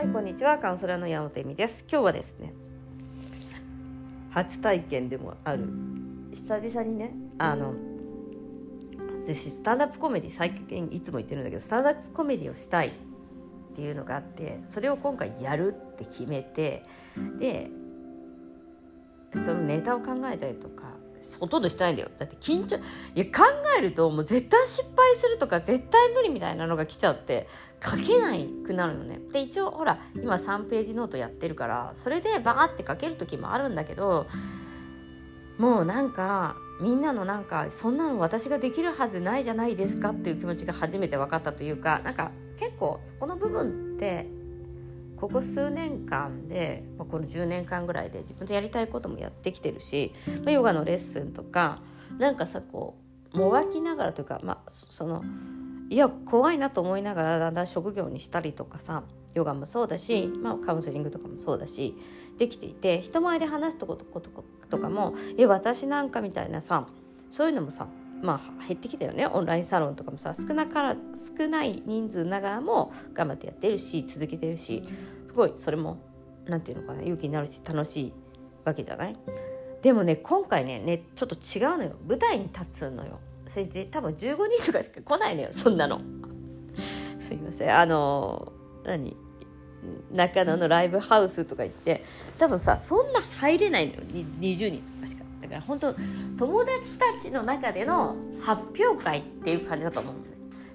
はいこんにちは。カウンセラーの山本恵美です。今日はですね初体験でもある久々にねあの私スタンダップコメディ最近いつも言ってるんだけどスタンダップコメディをしたいっていうのがあってそれを今回やるって決めてでそのネタを考えたりとかほとんどしてないんだよ。だって緊張いや考えるともう絶対失敗するとか絶対無理みたいなのが来ちゃって書けないくなるのね。で一応ほら今3ページノートやってるからそれでバーって書ける時もあるんだけどもうなんかみんなのなんかそんなの私ができるはずないじゃないですかっていう気持ちが初めて分かったというかなんか結構そこの部分ってここ数年間で、まあ、この10年間ぐらいで自分でやりたいこともやってきてるし、まあ、ヨガのレッスンとかなんかさこうもがきながらというか、まあ、そのいや怖いなと思いながらだんだん職業にしたりとかさヨガもそうだし、まあ、カウンセリングとかもそうだしできていて人前で話すとことことかも「え私なんか」みたいなさそういうのもさまあ減ってきたよね。オンラインサロンとかもさ少なから少ない人数ながらも頑張ってやってるし続けてるしすごいそれも何て言うのかな勇気になるし楽しいわけじゃない？でもね今回ねねちょっと違うのよ。舞台に立つのよ。それ多分15人とかしか来ないのよそんなの。すいません。あの何？中野のライブハウスとか行って多分さそんな入れないのよ。20人とかしか。だから本当友達たちの中での発表会っていう感じだと思うのね。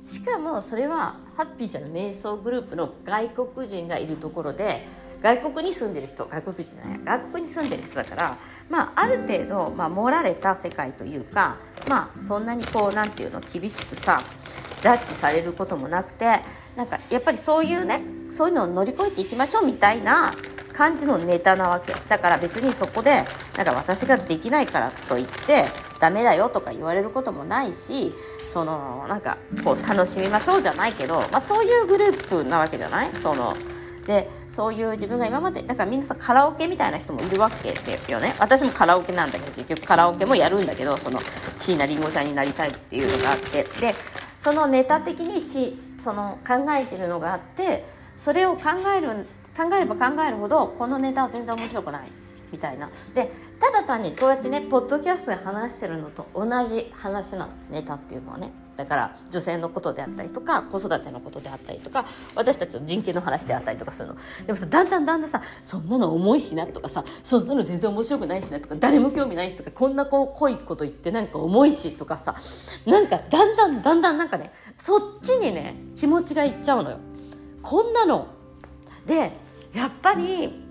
しかもそれはハッピーちゃんの瞑想グループの外国人がいるところで外国に住んでる人外国人じゃない。外国に住んでる人だからまあある程度、まあ、盛られた世界というかまあそんなにこうなんていうの厳しくさジャッジされることもなくてなんかやっぱりそういうねそういうのを乗り越えていきましょうみたいな感じのネタなわけ。だから別にそこでなんか私ができないからといってダメだよとか言われることもないしそのなんかこう楽しみましょうじゃないけど、まあ、そういうグループなわけじゃない？そのでそういう自分が今までだからみんカラオケみたいな人もいるわけですよね。私もカラオケなんだけど結局カラオケもやるんだけどその椎名林檎ちゃんになりたいっていうのがあって。でそのネタ的にしその考えてるのがあってそれを考える考えれば考えるほどこのネタは全然面白くない。みたいな。でただ単にこうやってねポッドキャストで話してるのと同じ話なのネタっていうのはね。だから女性のことであったりとか子育てのことであったりとか私たちの人権の話であったりとかするの。でもさだんだんだんだんさそんなの重いしなとかさそんなの全然面白くないしなとか誰も興味ないしとかこんなこう濃いこと言ってなんか重いしとかさなんかだんだんだんだんなんかねそっちにね気持ちがいっちゃうのよ。こんなの。でやっぱり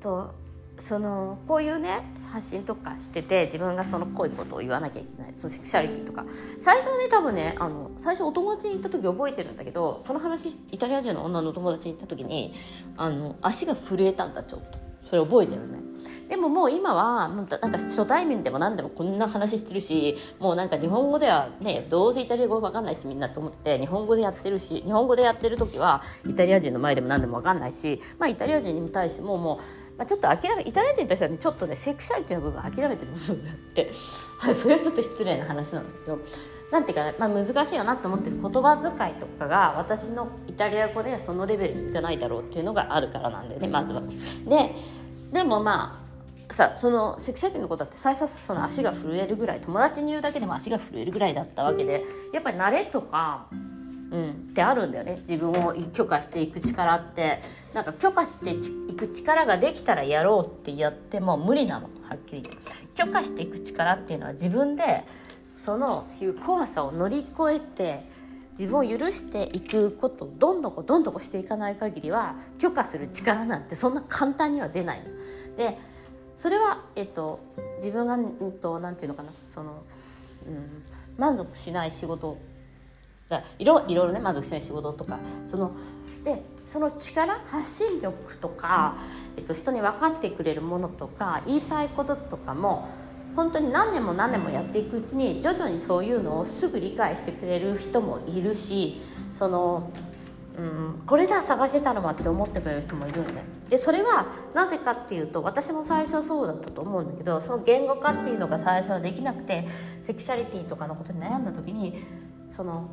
とそのこういうね発信とかしてて自分がその濃いことを言わなきゃいけない。そのセクシャリティとか。最初はね多分ねあの最初お友達に行った時覚えてるんだけどその話イタリア人の女の友達に行った時にあの足が震えたんだちょっと。それ覚えてるね。でももう今はなんか初対面でも何でもこんな話してるしもうなんか日本語ではねどうせイタリア語わかんないしみんなと思って日本語でやってるし日本語でやってる時はイタリア人の前でも何でもわかんないしまあイタリア人に対してももうまあ、ちょっと諦めイタリア人としてはねちょっとねセクシャリティの部分諦めてる部分があってそれはちょっと失礼な話なんだけどなんていうか、ね、まあ、難しいよなと思ってる言葉遣いとかが私のイタリア語でそのレベルにいかないだろうっていうのがあるからなんだよねまずは。ででもまあさそのセクシャリティのことだって最初その足が震えるぐらい友達に言うだけでも足が震えるぐらいだったわけでやっぱり慣れとかうん、ってあるんだよね。自分を許可していく力って。なんか許可していく力ができたらやろうってやっても無理なの。はっきり許可していく力っていうのは自分でそのいう怖さを乗り越えて自分を許していくことをどんどんどんどんしていかない限りは許可する力なんてそんな簡単には出ないでそれは、えっと、自分が、うんと、ていうのかな。その、うん、満足しない仕事いろいろね満足しない仕事とかそのでその力発信力とか、えっと、人に分かってくれるものとか言いたいこととかも本当に何年も何年もやっていくうちに徐々にそういうのをすぐ理解してくれる人もいるしその、うん、これだ探してたのはって思ってくれる人もいるのね。でそれはなぜかっていうと私も最初そうだったと思うんだけどその言語化っていうのが最初はできなくてセクシャリティとかのことに悩んだ時にその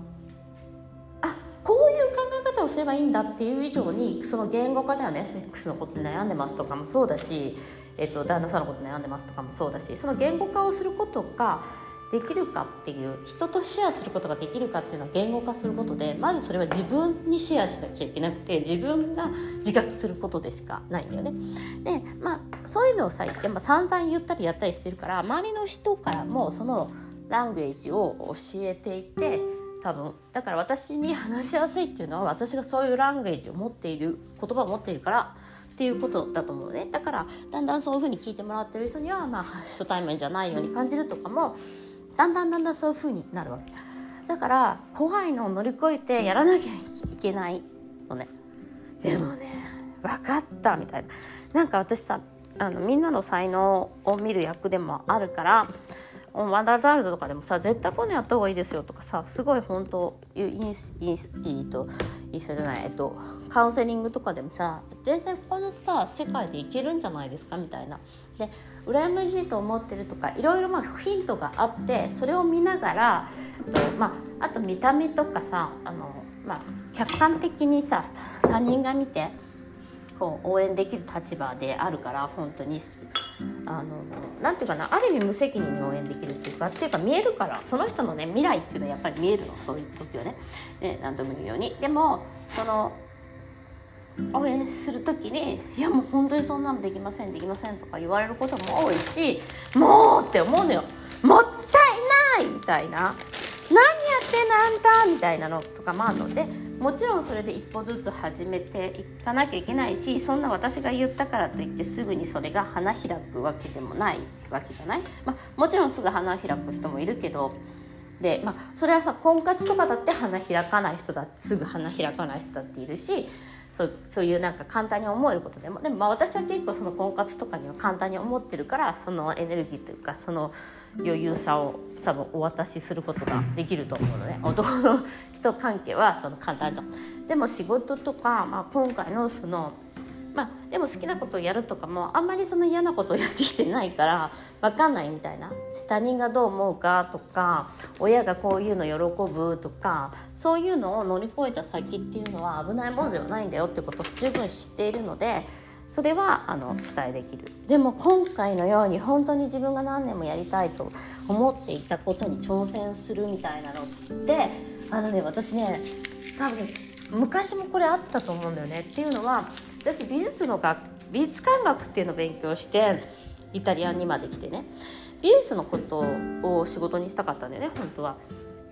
こういう考え方をすればいいんだっていう以上にその言語化だよねセックスのことで悩んでますとかもそうだし、えっと、旦那さんのこと悩んでますとかもそうだしその言語化をすることができるかっていう人とシェアすることができるかっていうのは言語化することでまずそれは自分にシェアしなきゃいけなくて自分が自覚することでしかないんだよね。でまあそういうのをさやっぱ散々言ったりやったりしてるから周りの人からもそのラングエージを教えていて多分。だから私に話しやすいっていうのは私がそういうラングエージを持っている言葉を持っているからっていうことだと思うね。だからだんだんそういうふうに聞いてもらってる人にはまあ初対面じゃないように感じるとかもだんだんだんだんそういう風になるわけ。だから怖いのを乗り越えてやらなきゃいけないのね。でもね分かったみたいな。なんか私さあのみんなの才能を見る役でもあるからワンダーザールドとかでもさ絶対こういうのやった方がいいですよとかさすごい本当インスインスイと一緒じゃないえっとカウンセリングとかでもさ全然このさ世界でいけるんじゃないですかみたいな。で羨ましいと思ってるとかいろいろまあヒントがあってそれを見ながら、まあ、あと見た目とかさあの、まあ、客観的にさ他人が見てこう応援できる立場であるから本当に。あのなていうかなある意味無責任に応援できるっていうかっていうか見えるからその人のね未来っていうのはやっぱり見えるのそういう時はねね何度も言うようにでもその応援する時に「いやもう本当にそんなのできませんできません」とか言われることも多いし「もう!」って思うのよ「もったいない!」みたいな「何やってんあんた!」みたいなのとかもあるのでもちろんそれで一歩ずつ始めていかなきゃいけないしそんな私が言ったからといってすぐにそれが花開くわけでもないわけじゃない、まあ、もちろんすぐ花開く人もいるけどで、まあ、それはさ婚活とかだって花開かない人だってすぐ花開かない人だっているしそうそういうなんか簡単に思えることでも。でもまあ私は結構その婚活とかには簡単に思ってるからそのエネルギーというかその余裕さを多分お渡しすることができると思うのね。男の人関係はその簡単じゃん。でも仕事とか、まあ、今回のそのまあ、でも好きなことをやるとかもあんまりその嫌なことをやってきてないから分かんないみたいな。他人がどう思うかとか親がこういうの喜ぶとかそういうのを乗り越えた先っていうのは危ないものではないんだよってことを十分知っているのでそれはあの伝えできる。でも今回のように本当に自分が何年もやりたいと思っていたことに挑戦するみたいなのってあのね私ね多分昔もこれあったと思うんだよね。っていうのは私美術の学美術館学っていうのを勉強してイタリアンにまで来てね。美術のことを仕事にしたかったんだよね本当は。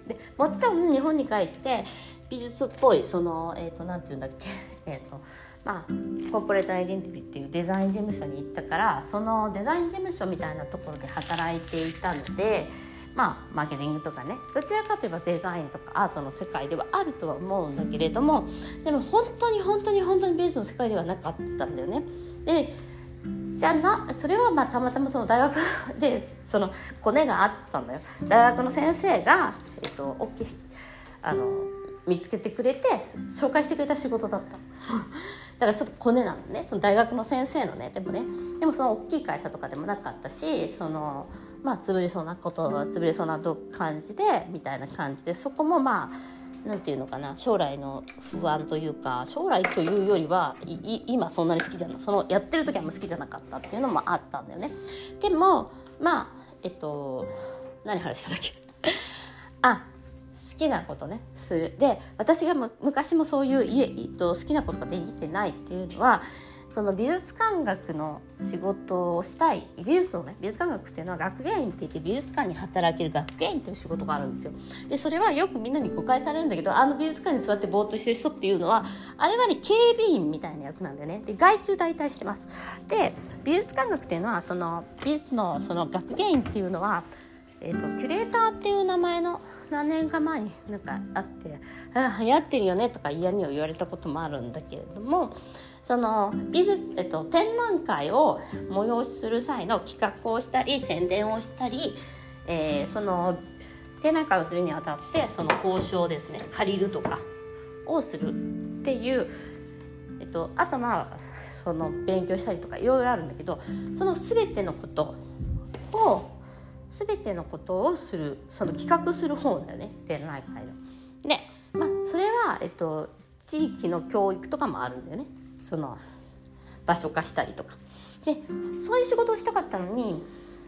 でもちろん日本に帰って美術っぽいそのえっ、ー、と何て言うんだっけ？えっ、とまあ、コーポレートアイデンティティっていうデザイン事務所に行ったからそのデザイン事務所みたいなところで働いていたのでまあ、マーケティングとかねどちらかといえばデザインとかアートの世界ではあるとは思うんだけれどもでも本当に本当に本当に美術の世界ではなかったんだよね。でじゃあなそれはまあたまたまその大学でそのコネがあったんだよ大学の先生が、えっと、OK あの見つけてくれて紹介してくれた仕事だっただからちょっとコネなのね。その大学の先生のね。でもね。でもその大きい会社とかでもなかったしそのまあ潰れそうなこと潰れそうな感じでみたいな感じでそこもまあなんていうのかな。将来の不安というか将来というよりは今そんなに好きじゃない。そのやってる時はもう好きじゃなかったっていうのもあったんだよね。でもまあえっと何話したんだっけ？あきなことねする。で私が昔もそういう家、えっと、好きなことができてないっていうのはその美術館学の仕事をしたい美術のね美術館学っていうのは学芸員って言って美術館に働ける学芸員という仕事があるんですよ。でそれはよくみんなに誤解されるんだけどあの美術館に座ってぼーっとしてる人っていうのはあれはね警備員みたいな役なんだよね。で外注代替してます。で美術館学っていうのはその美術のその学芸員っていうのは、えーと、キュレーターっていう名前の何年か前になんかあって「あ流行ってるよね」とか嫌味を言われたこともあるんだけれどもその美術、えっと、展覧会を催しする際の企画をしたり宣伝をしたり、えー、その展覧会をするにあたってその交渉ですね。借りるとかをするっていう、えっと、あとまあその勉強したりとかいろいろあるんだけどその全てのことを全てのことをするその企画する方だよね展覧会の。で、まあ、それは、えっと、地域の教育とかもあるんだよね。その場所化したりとか。でそういう仕事をしたかったのに、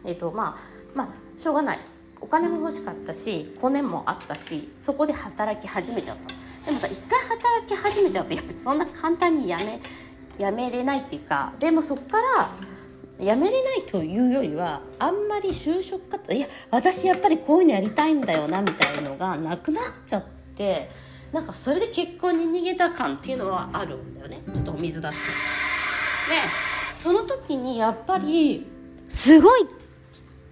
えーとまあ、まあしょうがない。お金も欲しかったしコネもあったしそこで働き始めちゃった。でもさ一回働き始めちゃうとやっぱそんな簡単にやめやめれないっていうかでもそこからやめれないというよりはあんまり就職活動いや私やっぱりこういうのやりたいんだよなみたいのがなくなっちゃってなんかそれで結婚に逃げた感っていうのはあるんだよね。ちょっとお水出してでその時にやっぱりすごい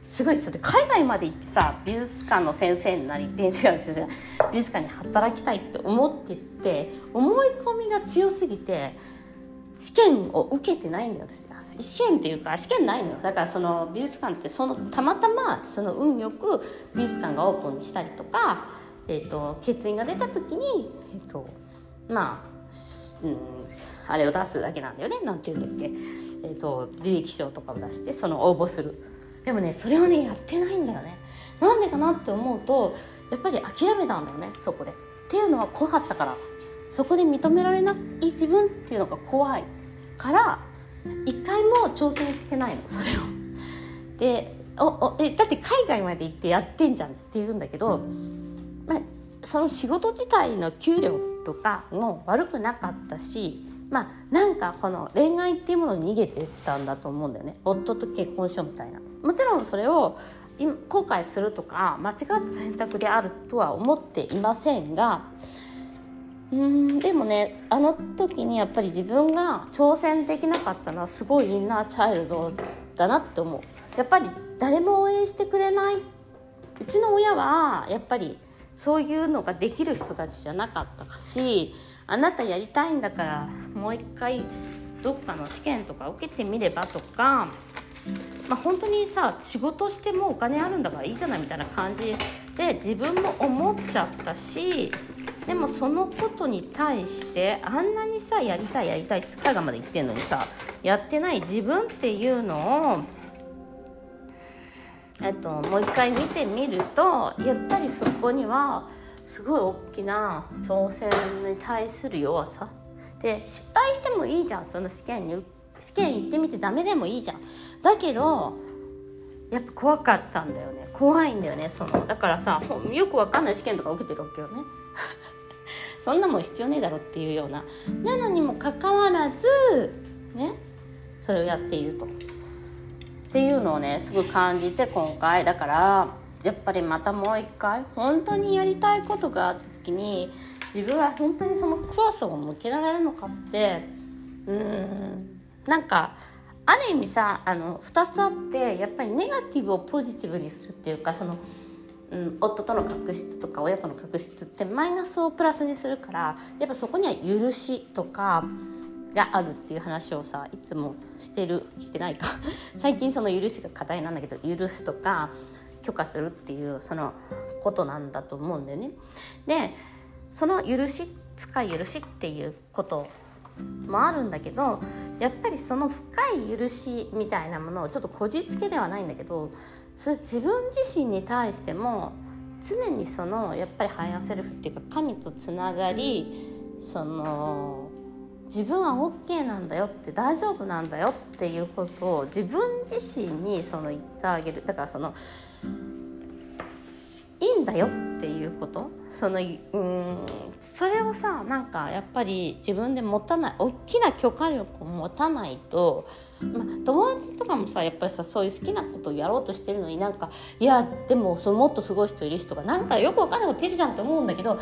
すごいさ海外まで行ってさ美術館の先生になり美術館に働きたいって思ってって思い込みが強すぎて試験を受けてないんだよ私試験っていうか試験ないの。よだからその美術館ってそのたまたまその運よく美術館がオープンしたりとか、えーと、欠員が出た時に、えーと、まあ、うん、あれを出すだけなんだよね。なんていうんだっけ、えーと、履歴書とかを出してその応募する。でもねそれをねやってないんだよね。なんでかなって思うとやっぱり諦めたんだよねそこで。っていうのは怖かったから。そこで認められない自分っていうのが怖いから一回も挑戦してないのそれを。でおおえだって海外まで行ってやってんじゃんって言うんだけど、まあ、その仕事自体の給料とかも悪くなかったしまあなんかこの恋愛っていうものに逃げてたんだと思うんだよね夫と結婚しようみたいな。もちろんそれを後悔するとか間違った選択であるとは思っていませんがうんでもねあの時にやっぱり自分が挑戦できなかったのはすごいインナーチャイルドだなって思う。やっぱり誰も応援してくれないうちの親はやっぱりそういうのができる人たちじゃなかったしあなたやりたいんだからもう一回どっかの試験とか受けてみればとかまあ、本当にさ仕事してもお金あるんだからいいじゃないみたいな感じで自分も思っちゃったしでもそのことに対してあんなにさやりたいやりたいって海外まで行ってんのにさやってない自分っていうのをえっと、もう一回見てみるとやっぱりそこにはすごい大きな挑戦に対する弱さ。で失敗してもいいじゃんその試験に。試験行ってみてダメでもいいじゃん。だけどやっぱ怖かったんだよね。怖いんだよねその。だからさよくわかんない試験とか受けてるわけよね。そんなもん必要ねえだろっていうような。なのにもかかわらずねそれをやっていると。っていうのをねすごい感じて今回。だからやっぱりまたもう一回本当にやりたいことがあった時に自分は本当にそのクロスを向けられるのかってうんなんかある意味さあの2つあってやっぱりネガティブをポジティブにするっていうかその、うん、夫との確執とか親との確執ってマイナスをプラスにするからやっぱそこには許しとかがあるっていう話をさいつもしてるしてないか 最近その許しが課題なんだけど許すとか許可するっていうそのことなんだと思うんだよね。でその許し深い許しっていうこともあるんだけどやっぱりその深い許しみたいなものをちょっとこじつけではないんだけどそれ自分自身に対しても常にそのやっぱり higher self っていうか神とつながりその自分は OK なんだよって大丈夫なんだよっていうことを自分自身にその言ってあげる。だからそのいいんだよっていうこと。そのうんそれをさなんかやっぱり自分で持たない大きな許可力を持たないと、まあ、友達とかもさやっぱりさそういう好きなことをやろうとしてるのになんかいやでもそのもっとすごい人いる人がなんかよくわかんないこと言ってるじゃんって思うんだけどい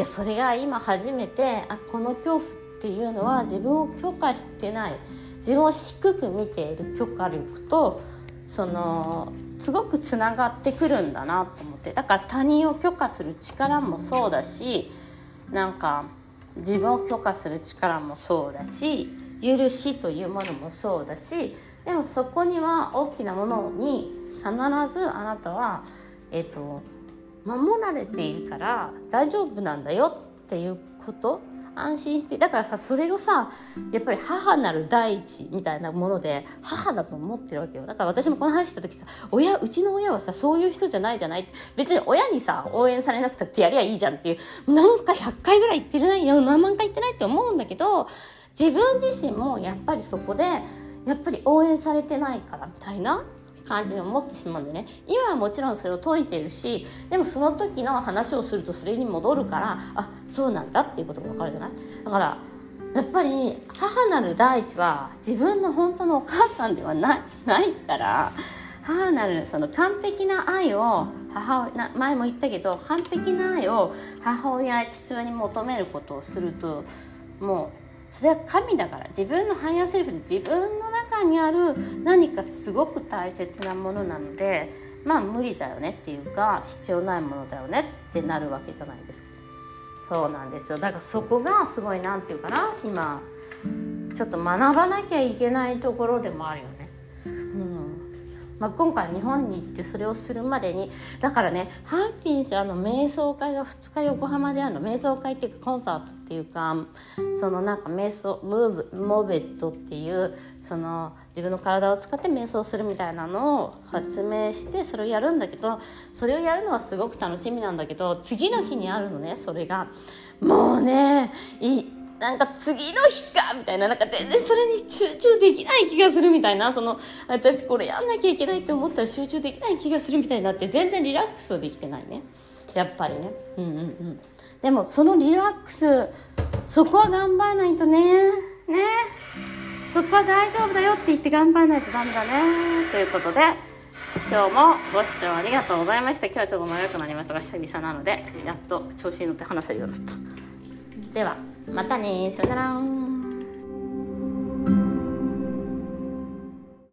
やそれが今初めてあこの恐怖っていうのは自分を許可してない自分を低く見ている許可力とそのすごくつながってくるんだなと思って。だから他人を許可する力もそうだしなんか自分を許可する力もそうだし許しというものもそうだしでもそこには大きなものに必ずあなたは、えーと、守られているから大丈夫なんだよっていうこと安心してだからさそれをさやっぱり母なる第一みたいなもので母だと思ってるわけよ。だから私もこの話した時さ親うちの親はさそういう人じゃないじゃない。別に親にさ応援されなくたってやりゃいいじゃんっていうなんか100回ぐらい言ってないよ。何万回言ってないって思うんだけど自分自身もやっぱりそこでやっぱり応援されてないからみたいな。感じに思ってしまうんでね。今はもちろんそれを解いてるしでもその時の話をするとそれに戻るからあそうなんだっていうことが分かるじゃない？だからやっぱり母なる第一は自分の本当のお母さんではないないから母なるその完璧な愛を母前も言ったけど完璧な愛を母親父親に求めることをするともうそれは神だから自分の higher self で自分の中にある何かすごく大切なものなのでまあ無理だよねっていうか必要ないものだよねってなるわけじゃないですか。そうなんですよ。だからそこがすごい何て言うかな今ちょっと学ばなきゃいけないところでもあるよね。まあ、今回日本に行ってそれをするまでにだからねハッピーちゃんの瞑想会が2日横浜であるの。瞑想会っていうかコンサートっていうかそのなんか瞑想ムーブモーベットっていうその自分の体を使って瞑想するみたいなのを発明してそれをやるんだけどそれをやるのはすごく楽しみなんだけど次の日にあるのねそれが。もうねいなんか次の日かみたいな、なんか全然それに集中できない気がするみたいな、その、私これやんなきゃいけないって思ったら集中できない気がするみたいになって、全然リラックスはできてないね。やっぱりね。うんうんうん。でもそのリラックス、そこは頑張らないとね。ね。そこは大丈夫だよって言って頑張らないとダメだね。ということで、今日もご視聴ありがとうございました。今日はちょっと長くなりましたが、久々なので、やっと調子に乗って話せるようになった。では。またねさよなら